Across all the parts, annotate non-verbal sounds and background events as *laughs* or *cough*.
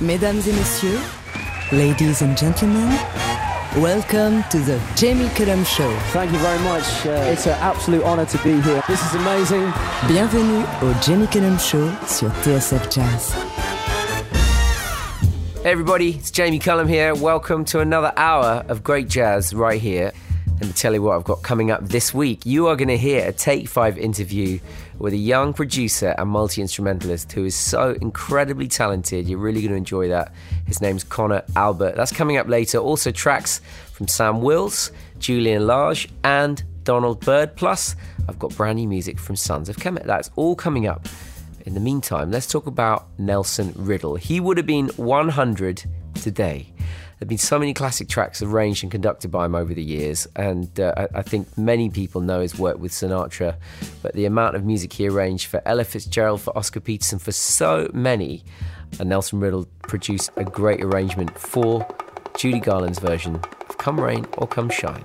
Mesdames et messieurs, ladies and gentlemen, welcome to the Jamie Cullum Show. Thank you very much. Uh, it's an absolute honor to be here. This is amazing. Bienvenue au Jamie Cullum Show sur TSF Jazz. Hey everybody, it's Jamie Cullum here. Welcome to another hour of great jazz right here. And to tell you what I've got coming up this week, you are going to hear a Take 5 interview with a young producer and multi instrumentalist who is so incredibly talented. You're really going to enjoy that. His name's Conor Albert. That's coming up later. Also, tracks from Sam Wills, Julian Lage, and Donald Byrd. Plus, I've got brand new music from Sons of Kemet. That's all coming up. In the meantime, let's talk about Nelson Riddle. He would have been 100 today. There have been so many classic tracks arranged and conducted by him over the years, and uh, I, I, think many people know his work with Sinatra. But the amount of music he arranged for Ella Fitzgerald, for Oscar Peterson, for so many, and Nelson Riddle produced a great arrangement for Judy Garland's version of Come Rain or Come Shine.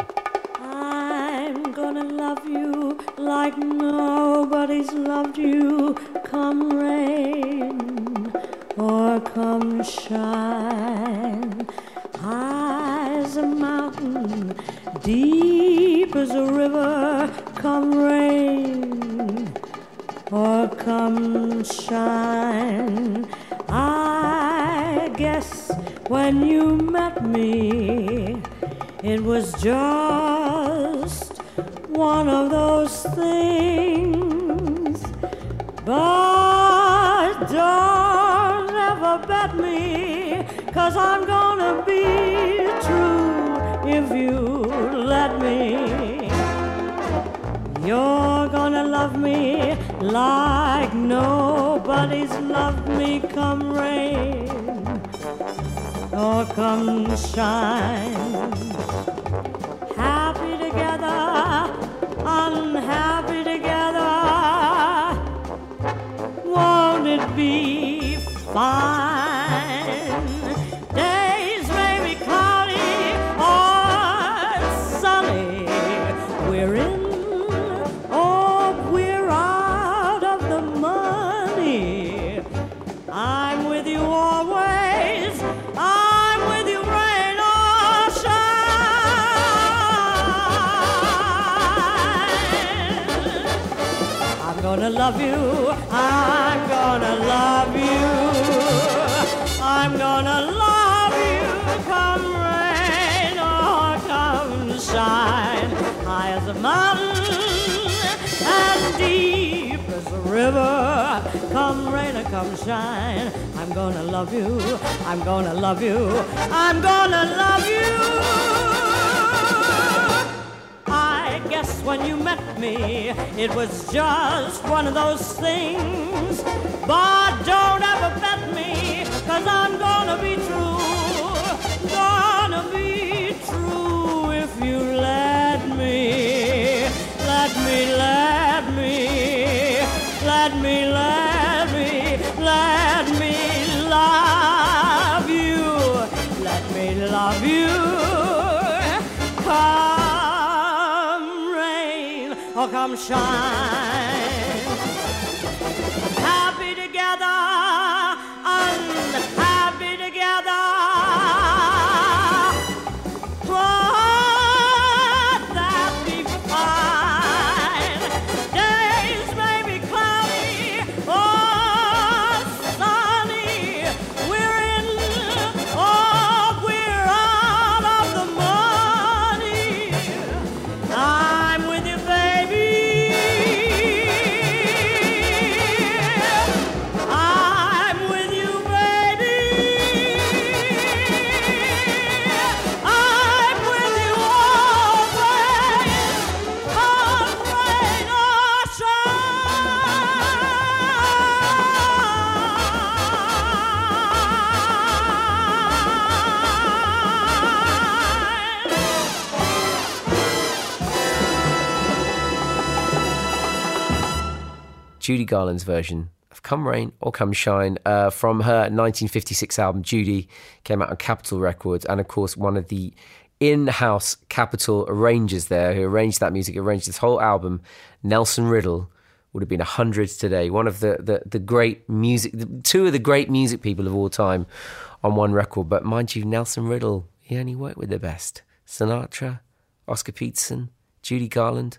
I'm gonna love you like nobody's loved you. Come rain or come shine high as a mountain, deep as a river, come rain or come shine. I guess when you met me, it was just one of those things. But don't ever bet me Cause I'm gonna be true if you let me. You're gonna love me like nobody's loved me, come rain or come shine. Happy together, unhappy together. Won't it be fine? River. Come rain or come shine. I'm gonna love you. I'm gonna love you. I'm gonna love you I guess when you met me, it was just one of those things. But don't ever bet me, cause I'm gonna be true. Gonna be true if you let me. Let me, let let me, let me love you. Let me love you. Cause oh, come shine. Judy Garland's version of Come Rain or Come Shine uh, from her 1956 album Judy came out on Capitol Records, and of course one of the in-house Capitol arrangers there who arranged that music, arranged this whole album, Nelson Riddle, would have been a hundred today. One of the, the, the great music, two of the great music people of all time on one record. But mind you, Nelson Riddle, he only worked with the best. Sinatra, Oscar Peterson, Judy Garland.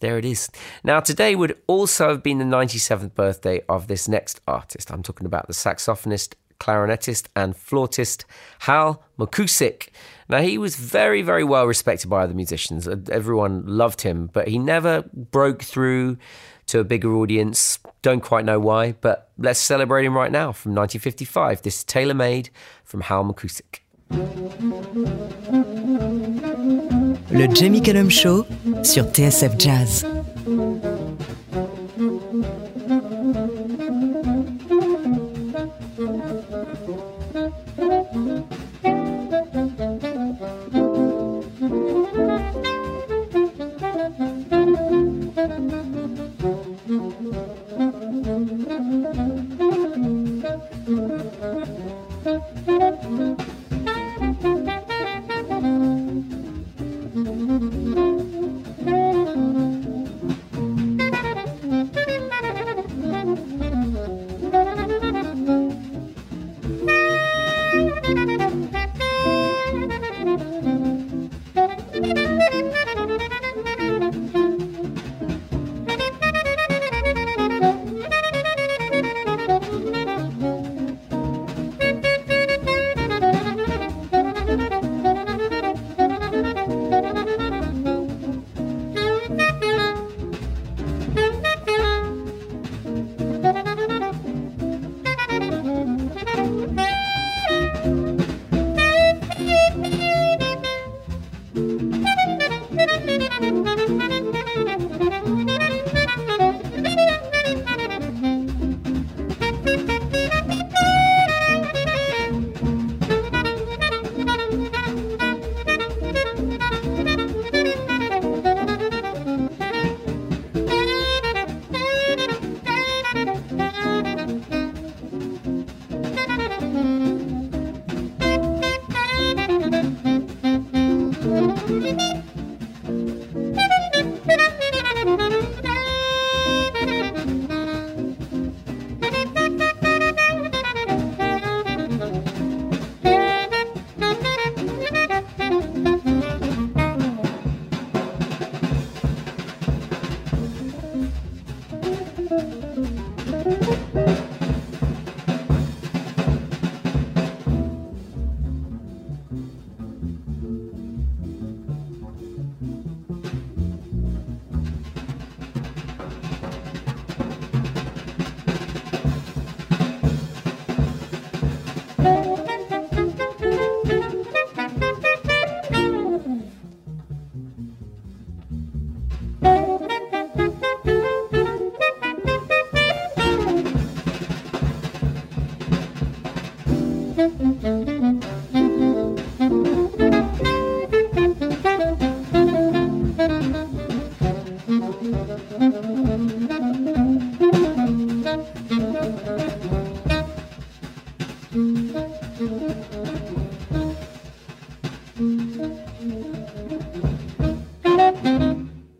There it is. Now, today would also have been the 97th birthday of this next artist. I'm talking about the saxophonist, clarinetist, and flautist Hal McCusick. Now, he was very, very well respected by other musicians. Everyone loved him, but he never broke through to a bigger audience. Don't quite know why, but let's celebrate him right now from 1955. This is Tailor Made from Hal McCusick. Le Jamie Cullum Show sur TSF Jazz.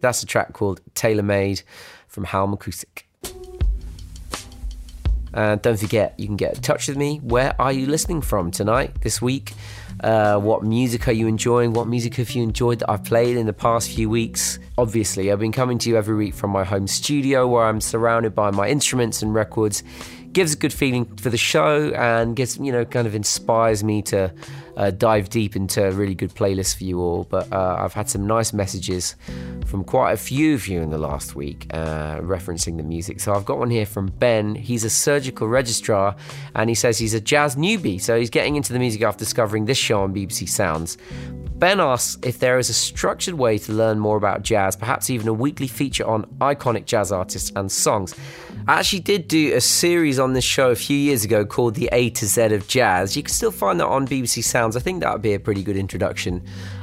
That's a track called Tailor Made from Hal McCusick. And don't forget, you can get in touch with me. Where are you listening from tonight, this week? Uh, what music are you enjoying? What music have you enjoyed that I've played in the past few weeks? Obviously, I've been coming to you every week from my home studio where I'm surrounded by my instruments and records. Gives a good feeling for the show and gets, you know, kind of inspires me to uh, dive deep into a really good playlist for you all. But uh, I've had some nice messages from quite a few of you in the last week uh, referencing the music. So I've got one here from Ben. He's a surgical registrar and he says he's a jazz newbie. So he's getting into the music after discovering this show on BBC Sounds. Ben asks if there is a structured way to learn more about jazz, perhaps even a weekly feature on iconic jazz artists and songs. I actually did do a series on this show a few years ago called The A to Z of Jazz. You can still find that on BBC Sounds. I think that would be a pretty good introduction.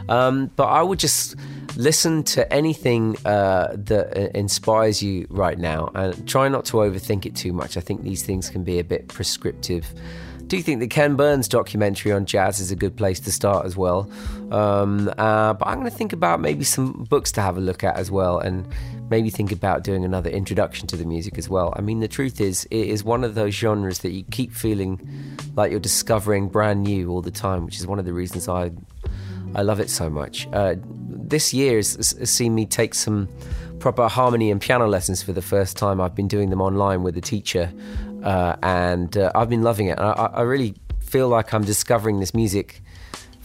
Um, but I would just listen to anything uh, that uh, inspires you right now and try not to overthink it too much. I think these things can be a bit prescriptive do you think the Ken Burns documentary on jazz is a good place to start as well. Um, uh, but I'm going to think about maybe some books to have a look at as well, and maybe think about doing another introduction to the music as well. I mean, the truth is, it is one of those genres that you keep feeling like you're discovering brand new all the time, which is one of the reasons I I love it so much. Uh, this year has, seen me take some proper harmony and piano lessons for the first time. I've been doing them online with a teacher, uh, and uh, I've been loving it. I, I, really feel like I'm discovering this music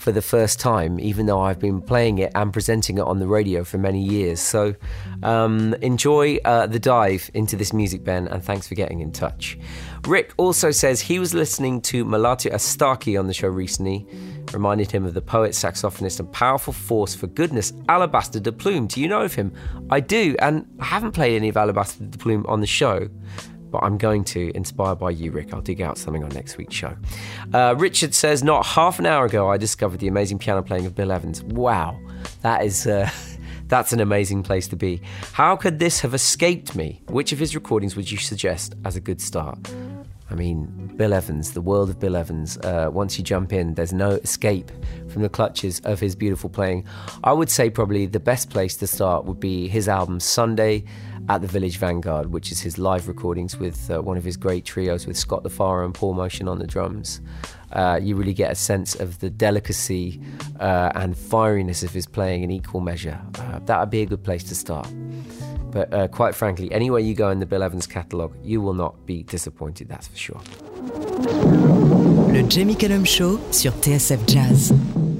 for the first time, even though I've been playing it and presenting it on the radio for many years. So um, enjoy uh, the dive into this music, Ben, and thanks for getting in touch. Rick also says he was listening to Mulatu Astatke on the show recently, reminded him of the poet, saxophonist, and powerful force for goodness, Alabaster de Plume. Do you know of him? I do, and I haven't played any of Alabaster de Plume on the show but I'm going to, inspired by you, Rick. I'll dig out something on next week's show. Uh, Richard says, Not half an hour ago, I discovered the amazing piano playing of Bill Evans. Wow, that is. Uh, *laughs* that's an amazing place to be. How could this have escaped me? Which of his recordings would you suggest as a good start? I mean, Bill Evans, the world of Bill Evans. Uh, once you jump in, there's no escape from the clutches of his beautiful playing. I would say probably the best place to start would be his album Sunday at the Village Vanguard, which is his live recordings with uh, one of his great trios with Scott LaFaro and Paul Motian on the drums. Uh, you really get a sense of the delicacy uh, and fieriness of his playing in equal measure. Uh, that would be a good place to start. But uh, quite frankly, anywhere you go in the Bill Evans catalogue, you will not be disappointed, that's for sure. Le Jamie Cullum Show sur TSF Jazz.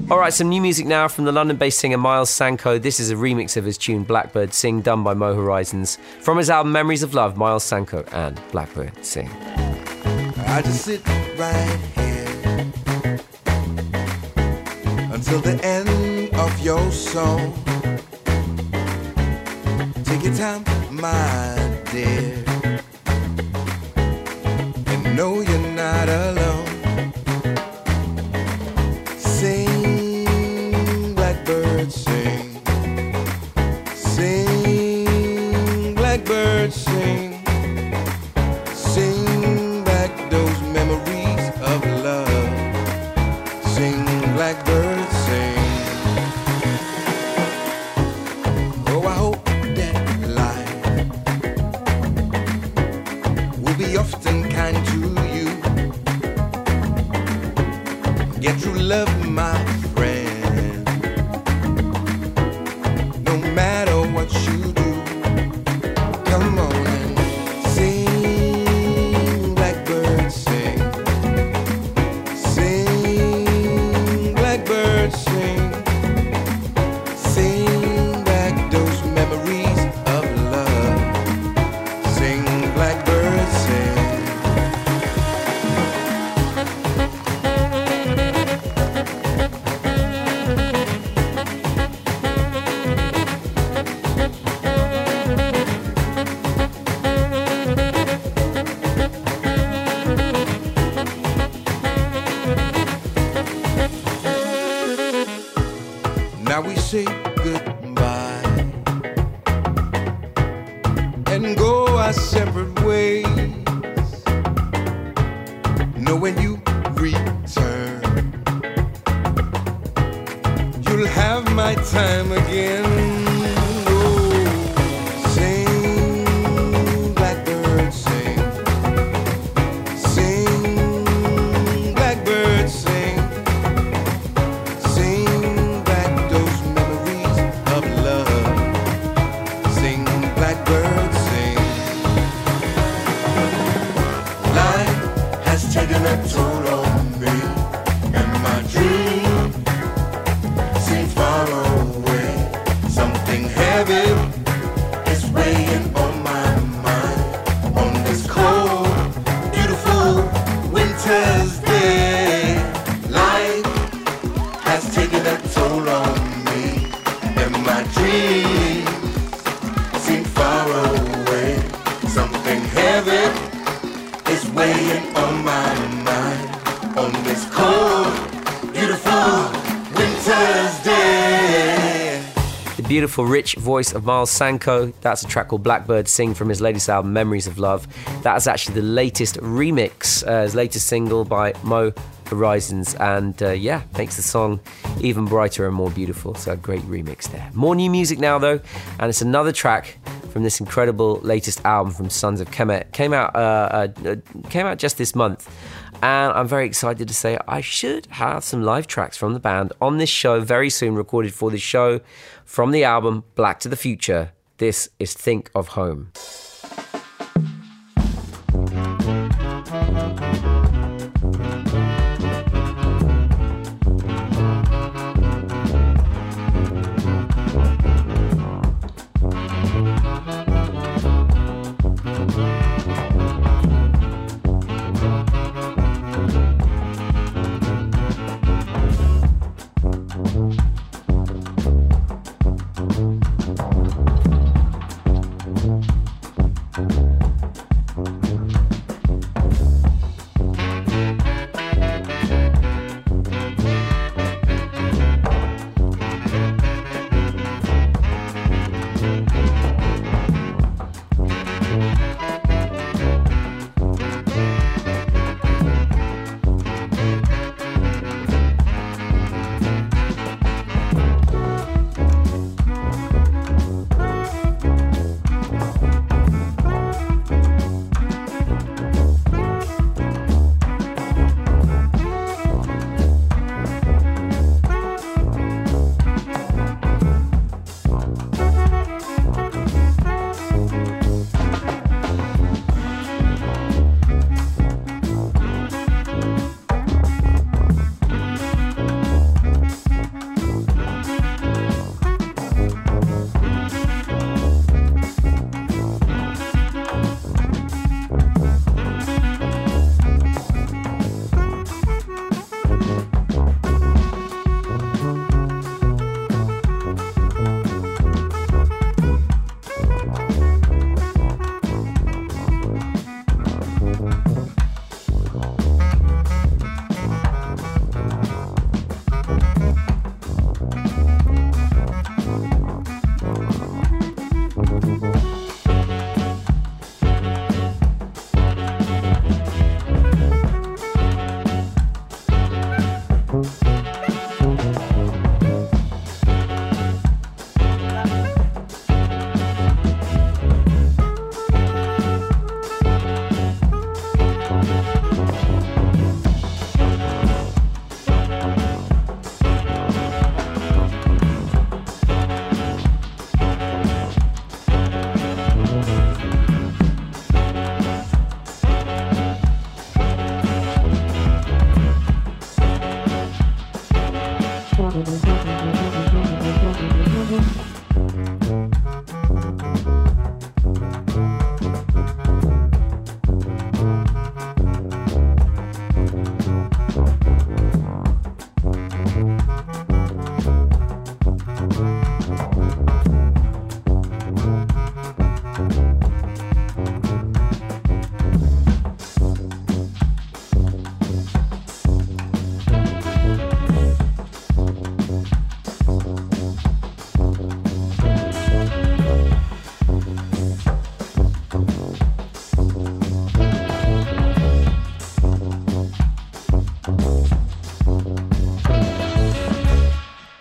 All right, some new music now from the London based singer Miles Sankoh. This is a remix of his tune Blackbird Sing, done by Mo Horizons. From his album Memories of Love, Miles Sankoh and Blackbird Sing. I just sit right here until the end of your song. Take your time, my dear, and know you're not alone. love my beautiful, rich voice of Miles Sankoh. That's a track called Blackbird Sing from his latest album, Memories of Love. That is actually the latest remix, uh, his latest single by Mo Horizons, and uh, yeah, makes the song even brighter and more beautiful. So, a great remix there. More new music now, though, and it's another track from this incredible latest album from Sons of Kemet. Came out uh, uh, came out just this month, and I'm very excited to say I should have some live tracks from the band on this show very soon, recorded for this show from the album Black to the Future. This is Think of Home.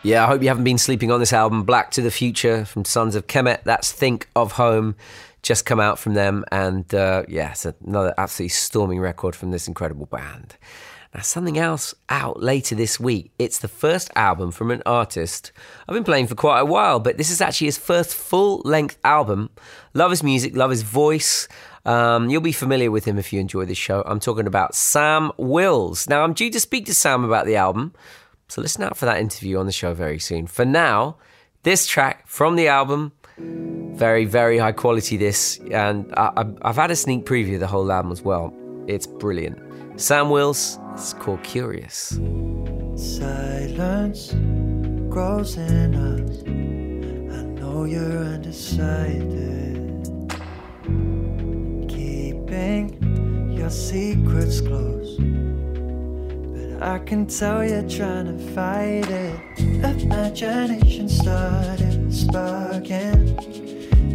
Yeah, I hope you haven't been sleeping on this album, Black to the Future from Sons of Kemet. That's Think of Home, just come out from them. And uh, yeah, it's another absolutely storming record from this incredible band. Now, something else out later this week. It's the first album from an artist I've been playing for quite a while, but this is actually his first full length album. Love his music, love his voice. Um, you'll be familiar with him if you enjoy this show. I'm talking about Sam Wills. Now, I'm due to speak to Sam about the album. So listen out for that interview on the show very soon. For now, this track from the album, very, very high quality this. And I, have had a sneak preview of the whole album as well. It's brilliant. Sam Wills, it's called Curious. Silence grows in us. I know you're undecided. Keeping your secrets close I can tell you're trying to fight it. Imagination started sparking.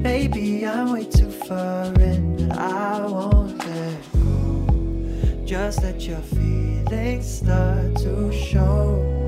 Maybe I'm way too far in, I won't let go. Just let your feelings start to show.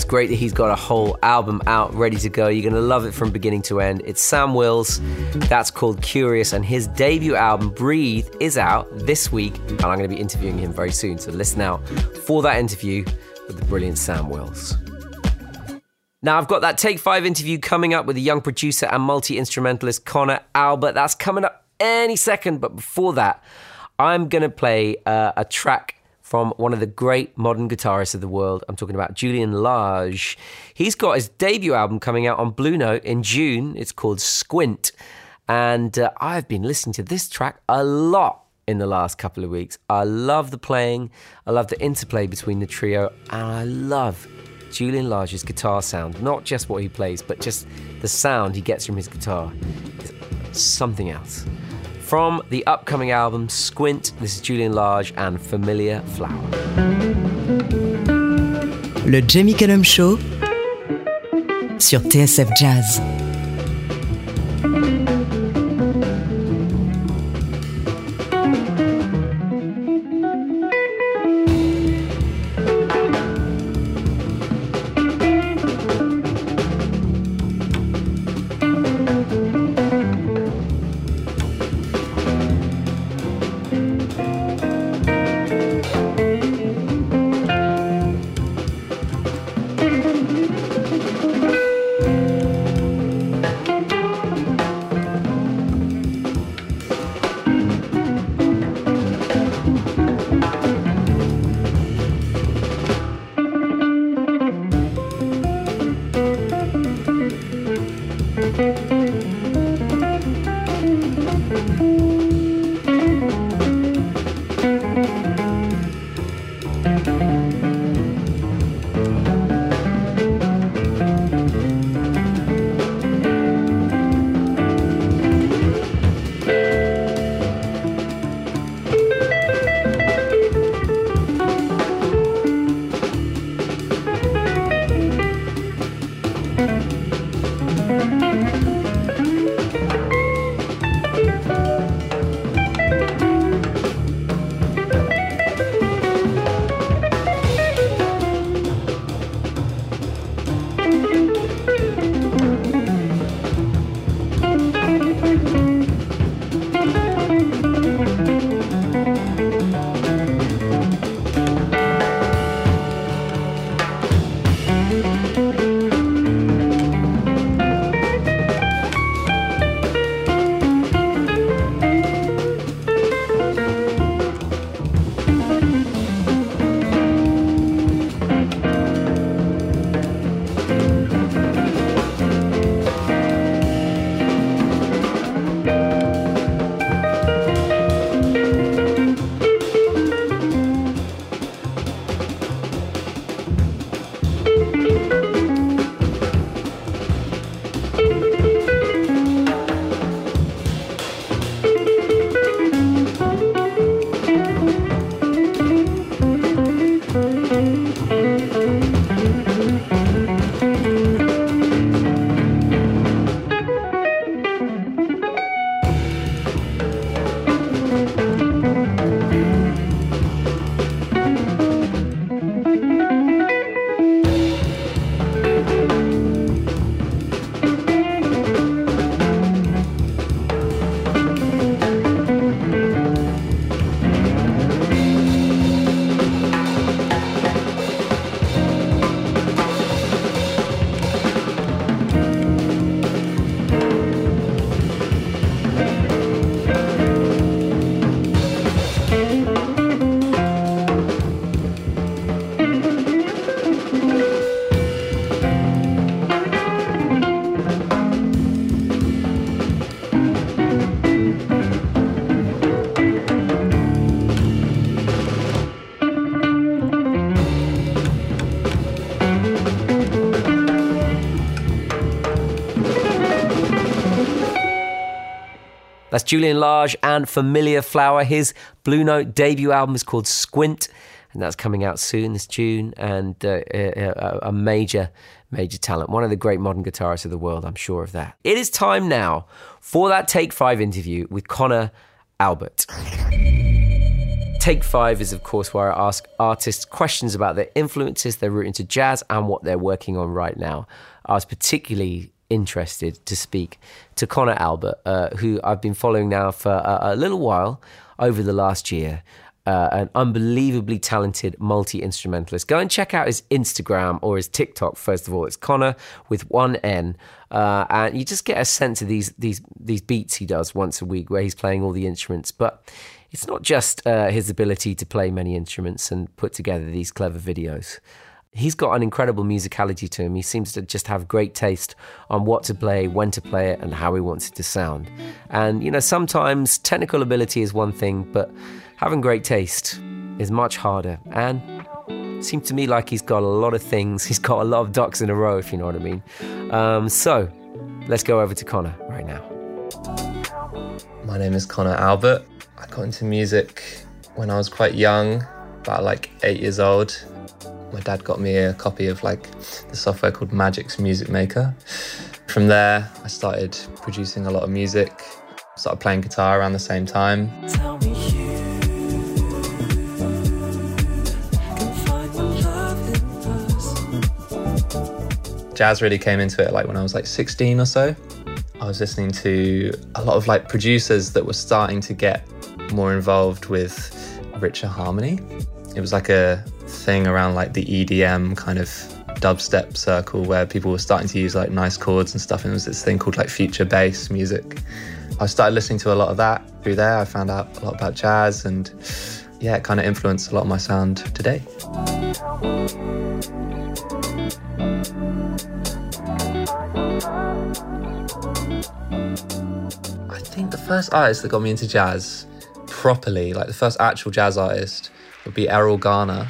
It's great that he's got a whole album out ready to go. You're going to love it from beginning to end. It's Sam Wills. That's called Curious. And his debut album, Breathe, is out this week. And I'm going to be interviewing him very soon. So listen out for that interview with the brilliant Sam Wills. Now, I've got that Take Five interview coming up with the young producer and multi instrumentalist Conor Albert. That's coming up any second. But before that, I'm going to play uh, a track from one of the great modern guitarists of the world. I'm talking about Julian Lage. He's got his debut album coming out on Blue Note in June. It's called Squint. And uh, I've been listening to this track a lot in the last couple of weeks. I love the playing, I love the interplay between the trio, and I love Julian Lage's guitar sound. Not just what he plays, but just the sound he gets from his guitar. It's something else. From the upcoming album Squint, this is Julian Lage and Familiar Flower. Le Jamie Cullum Show sur TSF Jazz. Música That's Julian Lage and Familiar Flower. His Blue Note debut album is called Squint, and that's coming out soon this June. And uh, a, a major, major talent. One of the great modern guitarists of the world, I'm sure of that. It is time now for that Take Five interview with Conor Albert. Take Five is, of course, where I ask artists questions about their influences, their route into jazz, and what they're working on right now. I was particularly interested to speak to Conor Albert, uh, who I've been following now for a, a little while over the last year. Uh, an unbelievably talented multi instrumentalist. Go and check out his Instagram or his TikTok. First of all, it's Conor with one N, uh, and you just get a sense of these these these beats he does once a week, where he's playing all the instruments. But it's not just uh, his ability to play many instruments and put together these clever videos. He's got an incredible musicality to him. He seems to just have great taste on what to play, when to play it, and how he wants it to sound. And, you know, sometimes technical ability is one thing, but having great taste is much harder. And seems to me like he's got a lot of things. *laughs* He's got a lot of ducks in a row, if you know what I mean. Um, so let's go over to Conor right now. My name is Conor Albert. I got into music when I was quite young, about like eight years old my dad got me a copy of like the software called Magix Music Maker. From there, I started producing a lot of music, started playing guitar around the same time. Jazz really came into it like when I was like 16 or so. I was listening to a lot of like producers that were starting to get more involved with richer harmony. It was like a thing around like the EDM kind of dubstep circle where people were starting to use like nice chords and stuff. And there was this thing called like future bass music. I started listening to a lot of that through there. I found out a lot about jazz and yeah, it kind of influenced a lot of my sound today. I think the first artist that got me into jazz properly, like the first actual jazz artist, would be Erroll Garner.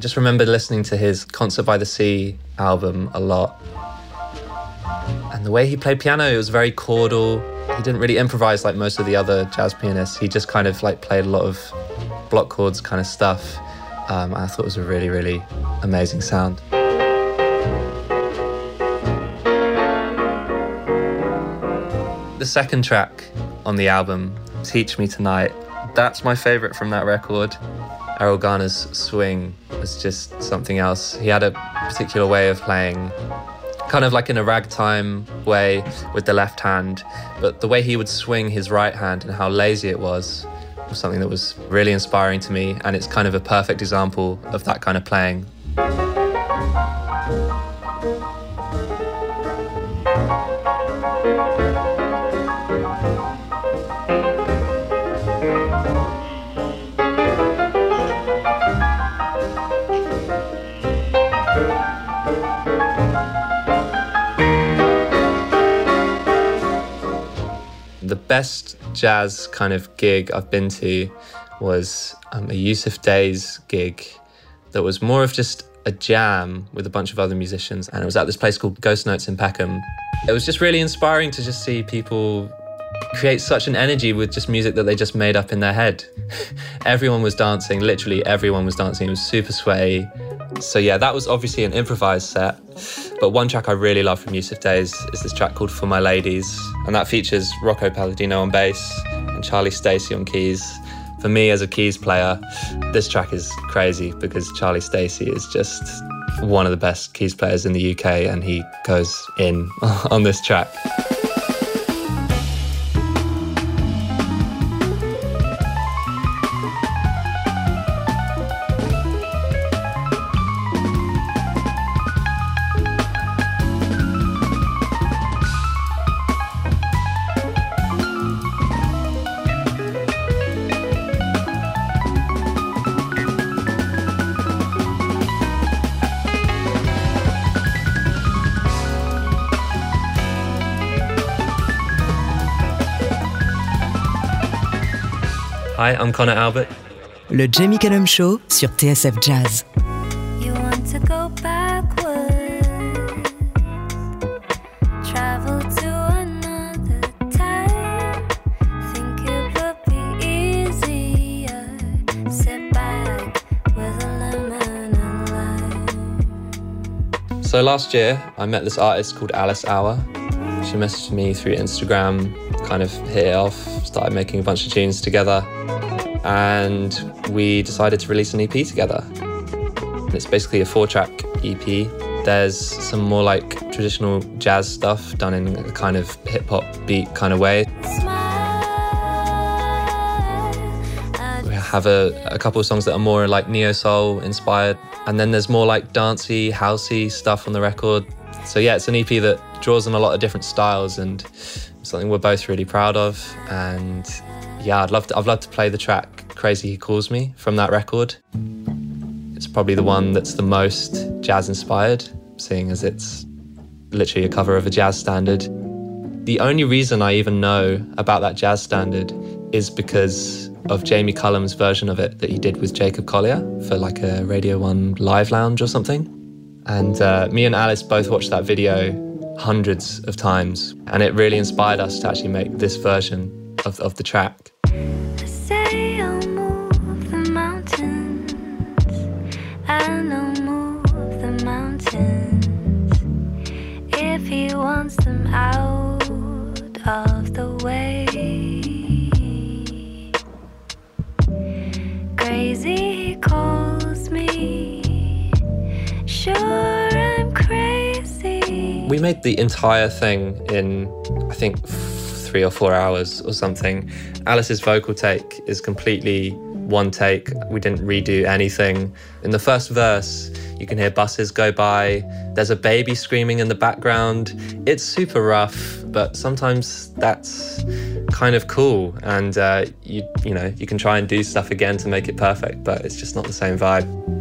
I just remember listening to his Concert by the Sea album a lot. And the way he played piano, it was very chordal. He didn't really improvise like most of the other jazz pianists. He just kind of like played a lot of block chords kind of stuff. Um, I thought it was a really, really amazing sound. The second track on the album, Teach Me Tonight, that's my favorite from that record. Erroll Garner's swing was just something else. He had a particular way of playing, kind of like in a ragtime way with the left hand, but the way he would swing his right hand and how lazy it was was something that was really inspiring to me, and it's kind of a perfect example of that kind of playing. Best jazz kind of gig I've been to was um, a Yussef Dayes gig that was more of just a jam with a bunch of other musicians, and it was at this place called Ghost Notes in Peckham. It was just really inspiring to just see people create such an energy with just music that they just made up in their head. *laughs* everyone was dancing, literally everyone was dancing. It was super sweaty. So yeah, that was obviously an improvised set. But one track I really love from Yussef Dayes is this track called For My Ladies, and that features Rocco Palladino on bass and Charlie Stacey on keys. For me as a keys player, this track is crazy because Charlie Stacey is just one of the best keys players in the UK and he goes in *laughs* on this track. Hi, I'm Conor Albert. Le Jamie Cullum Show sur TSF Jazz. You want to go backward, travel to another time. Think it would be easier. Sit back with a lemon and lime. So last year, I met this artist called Alice Hour. She messaged me through Instagram, kind of hit it off, started making a bunch of tunes together, and we decided to release an EP together. It's basically a four track EP. There's some more like traditional jazz stuff done in a kind of hip hop beat kind of way. We have a, a couple of songs that are more like neo soul inspired, and then there's more like dancey, housey stuff on the record. So yeah, it's an EP that draws on a lot of different styles and something we're both really proud of. And yeah, I'd love to I'd love to play the track Crazy He Calls Me from that record. It's probably the one that's the most jazz inspired, seeing as it's literally a cover of a jazz standard. The only reason I even know about that jazz standard is because of Jamie Cullum's version of it that he did with Jacob Collier for like a Radio 1 live lounge or something. And uh, me and Alice both watched that video hundreds of times, and it really inspired us to actually make this version of, of the track. Them out of the We made the entire thing in, I think, three or four hours or something. Alice's vocal take is completely one take. We didn't redo anything. In the first verse, you can hear buses go by. There's a baby screaming in the background. It's super rough, but sometimes that's kind of cool. And uh, you, you know, you can try and do stuff again to make it perfect, but it's just not the same vibe.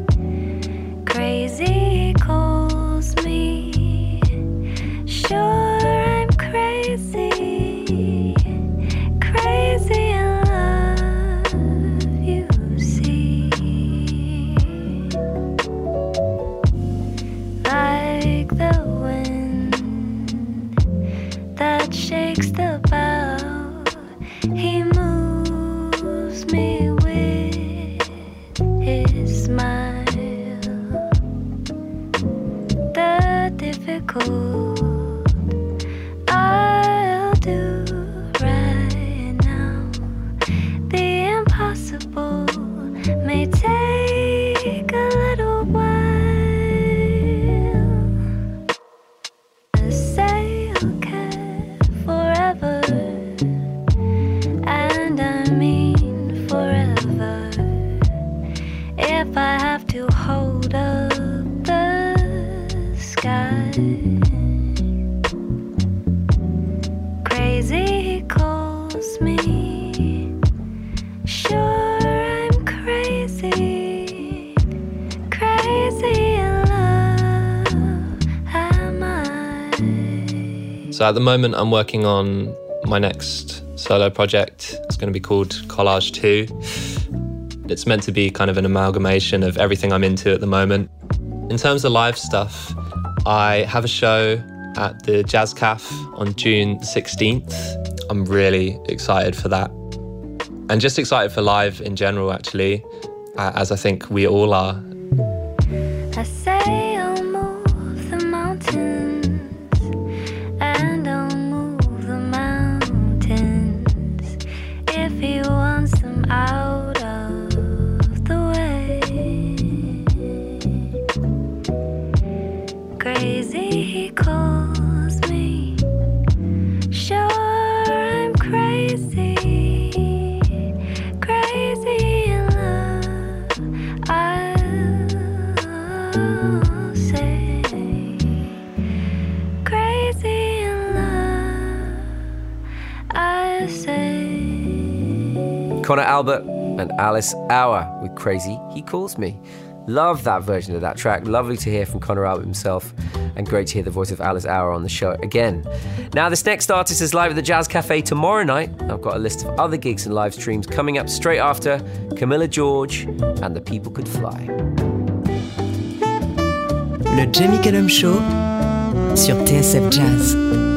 So at the moment, I'm working on my next solo project. It's going to be called Collage 2. It's meant to be kind of an amalgamation of everything I'm into at the moment. In terms of live stuff, I have a show at the Jazz Cafe on June 16th. I'm really excited for that. And just excited for live in general, actually, uh, as I think we all are. Conor Albert and Alice Hour with Crazy He Calls Me. Love that version of that track. Lovely to hear from Conor Albert himself, and great to hear the voice of Alice Hour on the show again. Now, this next artist is live at the Jazz Cafe tomorrow night. I've got a list of other gigs and live streams coming up straight after Camilla George and The People Could Fly. Le Jamie Cullum Show sur TSF Jazz.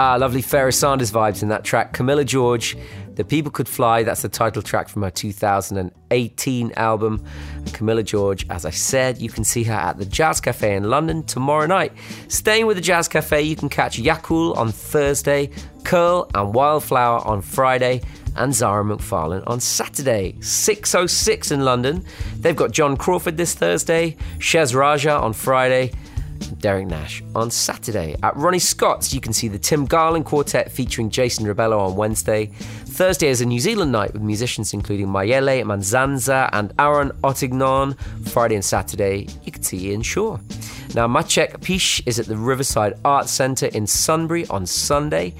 Ah, lovely Pharoah Sanders vibes in that track. Camilla George, The People Could Fly, that's the title track from her 2018 album. And Camilla George, as I said, you can see her at the Jazz Cafe in London tomorrow night. Staying with the Jazz Cafe, you can catch Yakul on Thursday, Curl and Wildflower on Friday, and Zara McFarlane on Saturday, 6.06 in London. They've got John Crawford this Thursday, Shez Raja on Friday, Derek Nash on Saturday. At Ronnie Scott's, you can see the Tim Garland Quartet featuring Jason Rebello on Wednesday. Thursday is a New Zealand night with musicians including Myele Manzanza and Aaron Ottignon. Friday and Saturday, you can see Ian Shaw. Now, Maciek Pysz is at the Riverside Arts Centre in Sunbury on Sunday.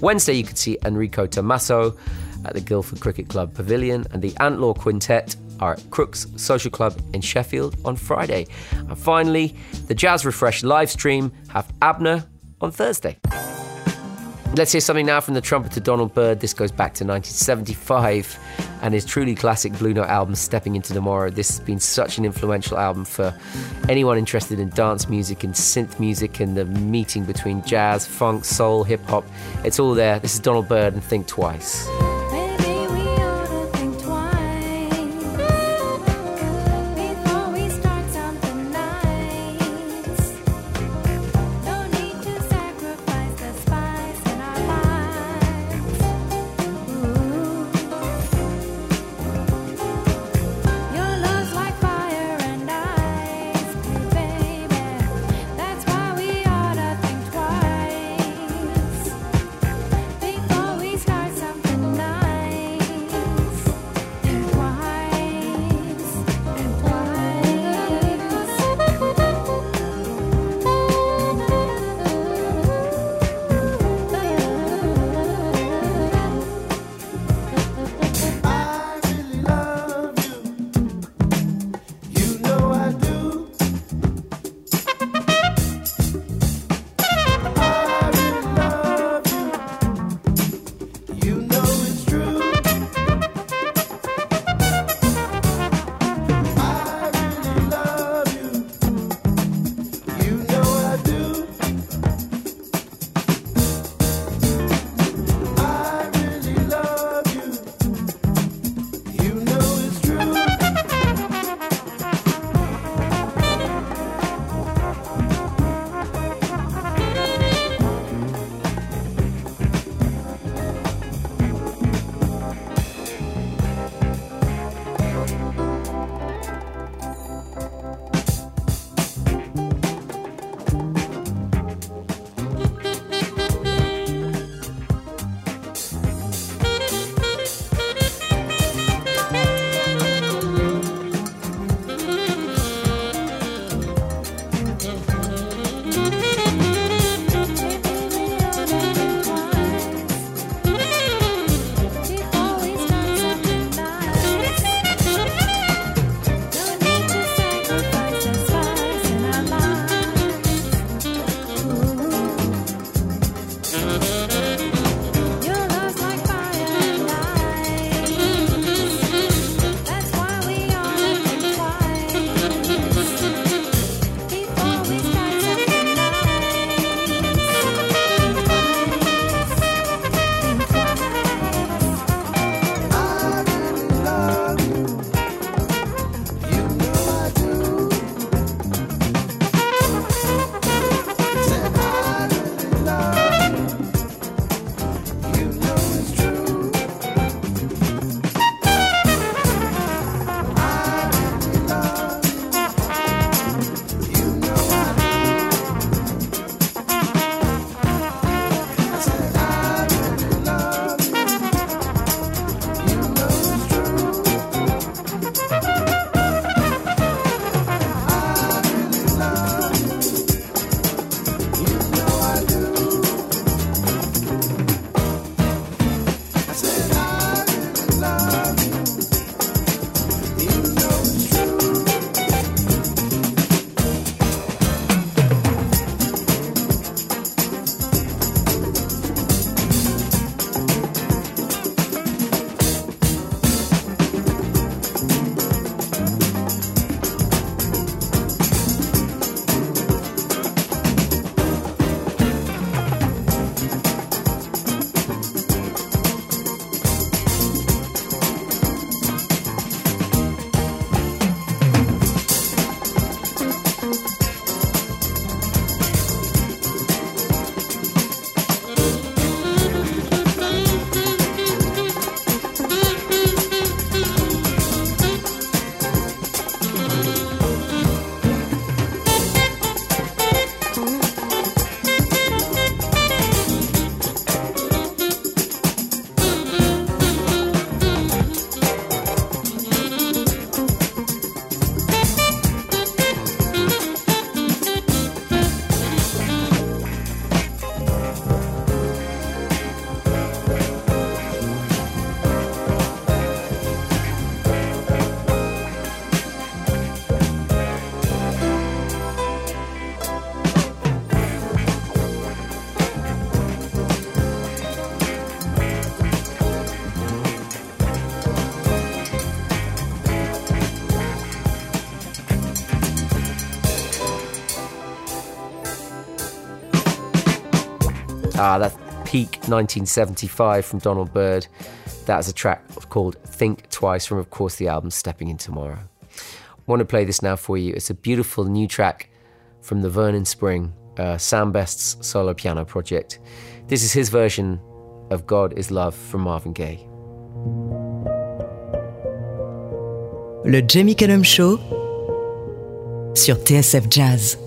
Wednesday, you can see Enrico Tomasso at the Guildford Cricket Club Pavilion, and the Ant Law Quintet are at Crookes Social Club in Sheffield on Friday. And finally, the Jazz Refresh live stream have Abner on Thursday. Let's hear something now from the trumpeter Donald Byrd. This goes back to 1975 and his truly classic Blue Note album, Stepping Into Tomorrow. This has been such an influential album for anyone interested in dance music and synth music and the meeting between jazz, funk, soul, hip hop. It's all there. This is Donald Byrd and Think Twice. 1975 from Donald Byrd. That's a track called Think Twice from, of course, the album Stepping in Tomorrow. want to play this now for you. It's a beautiful new track from the Vernon Spring, uh, Sam Beste's solo piano project. This is his version of God is Love from Marvin Gaye. Le Jamie Cullum Show sur TSF Jazz.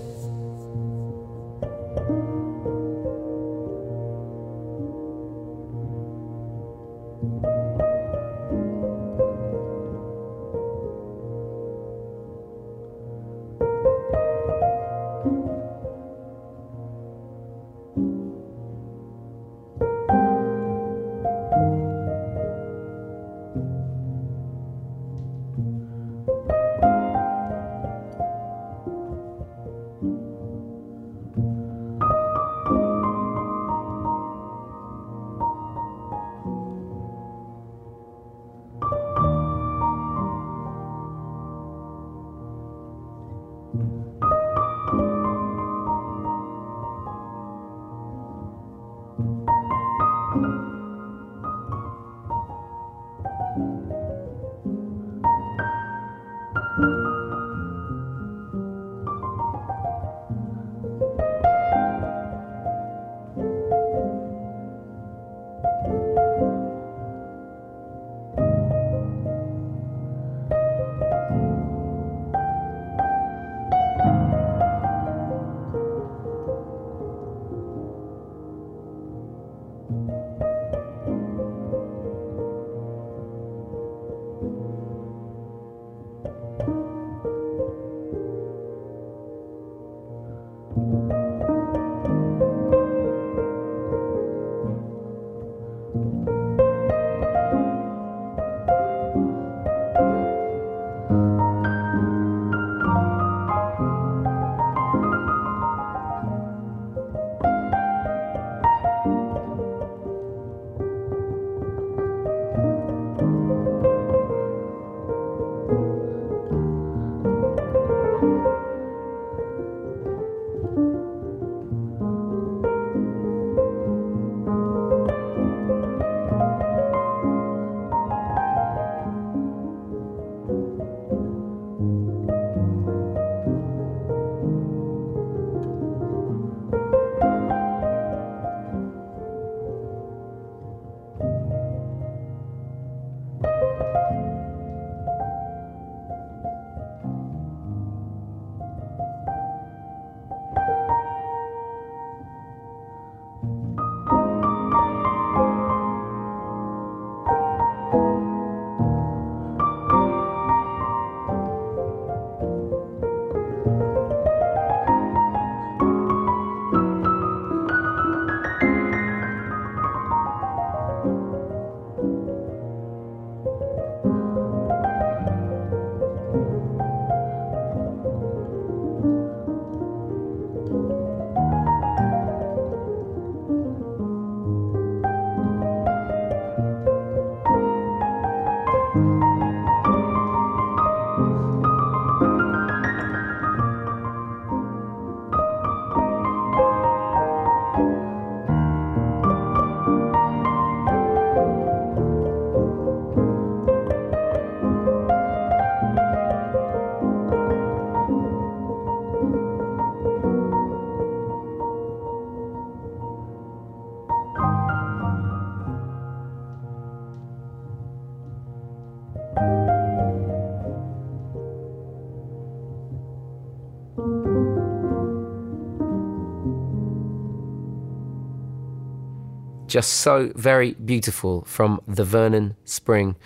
Just so very beautiful from the Vernon Spring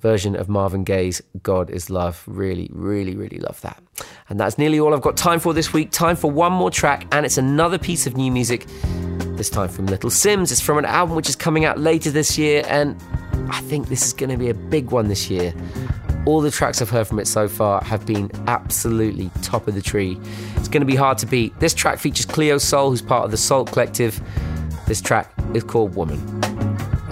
version of Marvin Gaye's God is Love. Really, really, really love that. And that's nearly all I've got time for this week. Time for one more track, and it's another piece of new music, this time from Little Simz. It's from an album which is coming out later this year, and I think this is going to be a big one this year. All the tracks I've heard from it so far have been absolutely top of the tree. It's going to be hard to beat. This track features Cleo Sol, who's part of the Sault Collective. This track is called Woman.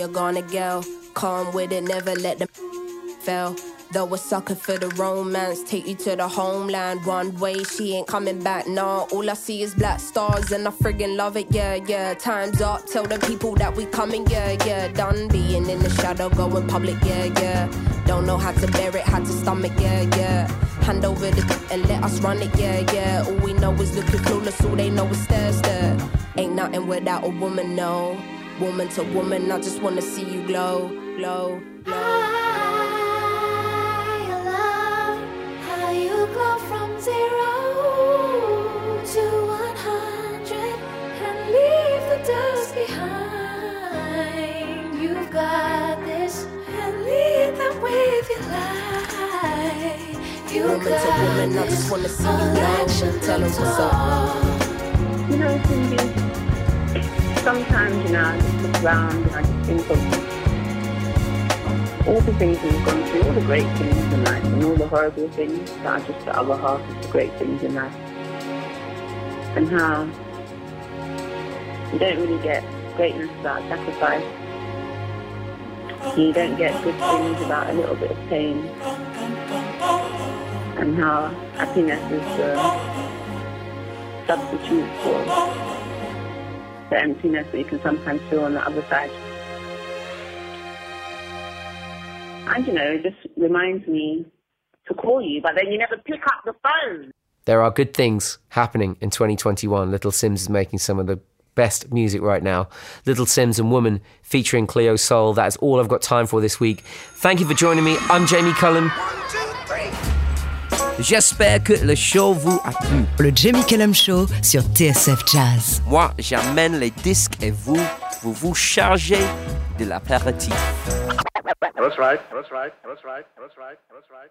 A gonna go. calm with it, never let them fail. Though a sucker for the romance, take you to the homeland one way. She ain't coming back, nah. All I see is black stars, and I friggin' love it, yeah, yeah. Time's up, tell the people that we coming, yeah, yeah. Done being in the shadow, going public, yeah, yeah. Don't know how to bear it, how to stomach, yeah, yeah. Hand over the cup and let us run it, yeah, yeah. All we know is looking clueless, all they know is stare, stare. Ain't nothing without a woman, no. Woman to woman, I just wanna see you glow, glow, glow. I love how you go from zero to one hundred and leave the dust behind. You've got this and lead them with your light. You Woman to got woman, I just wanna see you all glow. action, Tell 'em no what's up. talk. You know, Cindy, sometimes, you know, I just look around and I just think of all the things we've gone through, all the great things in life, and all the horrible things that are just the other half of the great things in life. And how you don't really get greatness without sacrifice. You don't get good things without a little bit of pain. And how happiness is the substitute for the emptiness that you can sometimes feel on the other side. And you know, it just reminds me to call you, but then you never pick up the phone. There are good things happening in 2021. Little Simz is making some of the best music right now. Little Simz and Woman featuring Cleo Sol. That is all I've got time for this week. Thank you for joining me. I'm Jamie Cullum. J'espère que le show vous a plu. Le Jamie Cullum Show sur TSF Jazz. Moi, j'amène les disques et vous, vous vous chargez de l'apéritif. That's right. That's right. That's right. That's right. That's right.